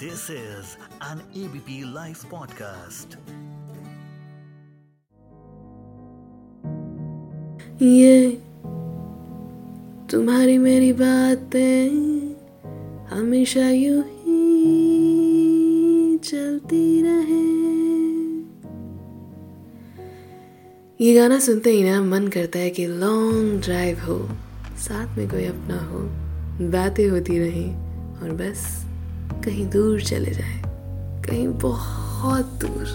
This is an ABP Life podcast. ये तुम्हारी मेरी बातें हमेशा यूँ ही चलती रहे ये गाना सुनते ही ना मन करता है कि लॉन्ग ड्राइव हो, साथ में कोई अपना हो, बातें होती रहें, और बस कहीं दूर चले जाए, कहीं बहुत दूर।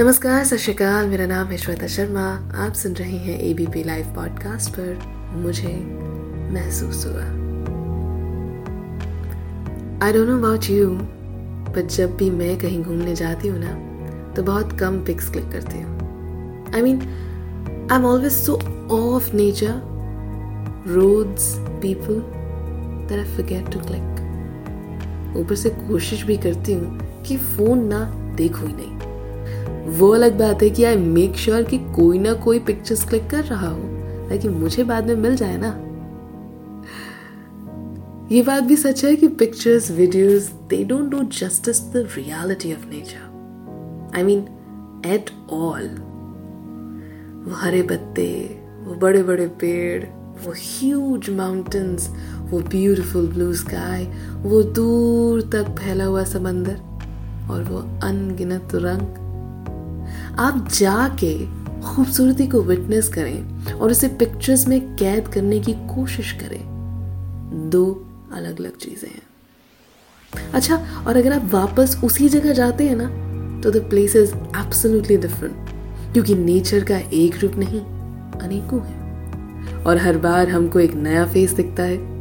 नमस्कार, सत मेरा नाम है श्वेता शर्मा। आप सुन रहे हैं एबीपी लाइव पॉडकास्ट पर मुझे महसूस हुआ। I don't know about you but जब भी मैं कहीं घूमने जाती हूँ ना तो बहुत कम पिक्स क्लिक करती हूँ। I mean I am always so of nature roads people that I forget to click. ऊपर से कोशिश भी करती हूँ कि फ़ोन ना देखो ही नहीं। वो अलग बात है कि आई मेक श्योर कि कोई ना कोई पिक्चर्स क्लिक कर रहा हो, ताकि मुझे बाद में मिल जाए ना। ये बात भी सच है कि pictures videos they don't do justice the reality of nature I mean at all वो हरे पत्ते, वो बड़े बड़े पेड़, वो ह्यूज माउंटेन्स वो ब्यूटीफुल ब्लू स्काई वो दूर तक फैला हुआ समंदर और वो अनगिनत रंग। आप जाके खूबसूरती को विटनेस करें और उसे पिक्चर्स में कैद करने की कोशिश करें। दो अलग अलग चीज़ें हैं। अच्छा और अगर आप वापस उसी जगह जाते हैं ना तो the place is absolutely different क्योंकि नेचर का एक रूप नहीं, अनेकों है। और हर बार हमको एक नया फेस दिखता है।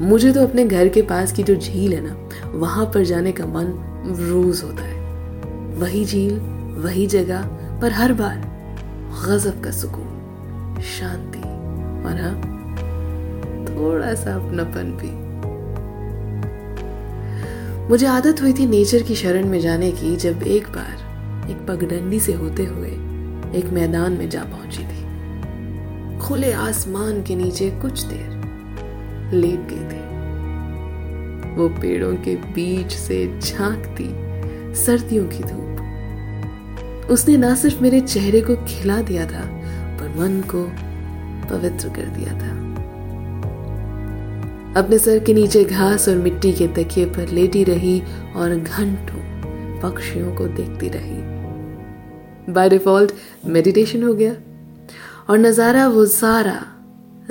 मुझे तो अपने घर के पास की जो झील है ना, वहाँ पर जाने का मन रोज होता है। वही झील, वही जगह, पर हर बार गजब का सुकून, शांति और हाँ थोड़ा सा अपनापन भी। मुझे आदत हुई थी नेचर की शरण में जाने की जब एक बार एक पगडंडी से होते हुए एक मैदान में जा पहुँची थी। खुले आसमान के नीचे कुछ देर लेट गई थी। वो पेड़ों के बीच से झांकती सर्दियों की धूप। उसने ना सिर्फ़ मेरे चेहरे को खिला दिया था, पर मन को पवित्र कर दिया था। अपने सर के नीचे घास और मिट्टी के तकिए पर लेटी रही और घंटों पक्षियों को देखती रही। बाय डिफ़ॉल्ट मेडिटेशन हो गया। और नज़ारा वो सारा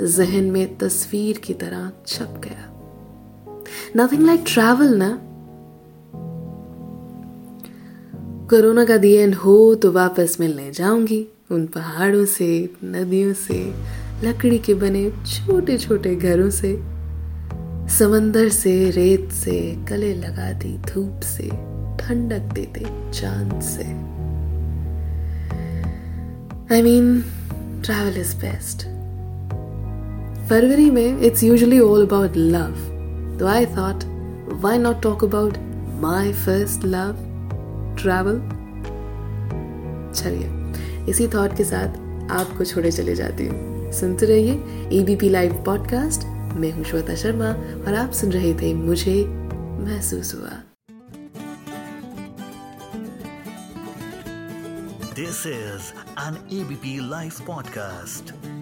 जहन में तस्वीर की तरह छप गया। नथिंग लाइक ट्रैवल ना? कोरोना का दी एंड हो तो वापस मिलने जाऊँगी। उन पहाड़ों से, नदियों से, लकड़ी के बने छोटे छोटे घरों से, समंदर से, रेत से, गले लगाती धूप से, ठंडक देते चाँद से। I mean travel is best. फरवरी में it's usually all about love तो I thought why not talk about my first love travel चलिए, इसी थॉट के साथ आपको छोड़े चले जाती हूँ। सुनते रहिए एबीपी लाइव पॉडकास्ट मैं हूँ श्वेता शर्मा और आप सुन रहे थे मुझे महसूस हुआ। This is an ABP Life podcast.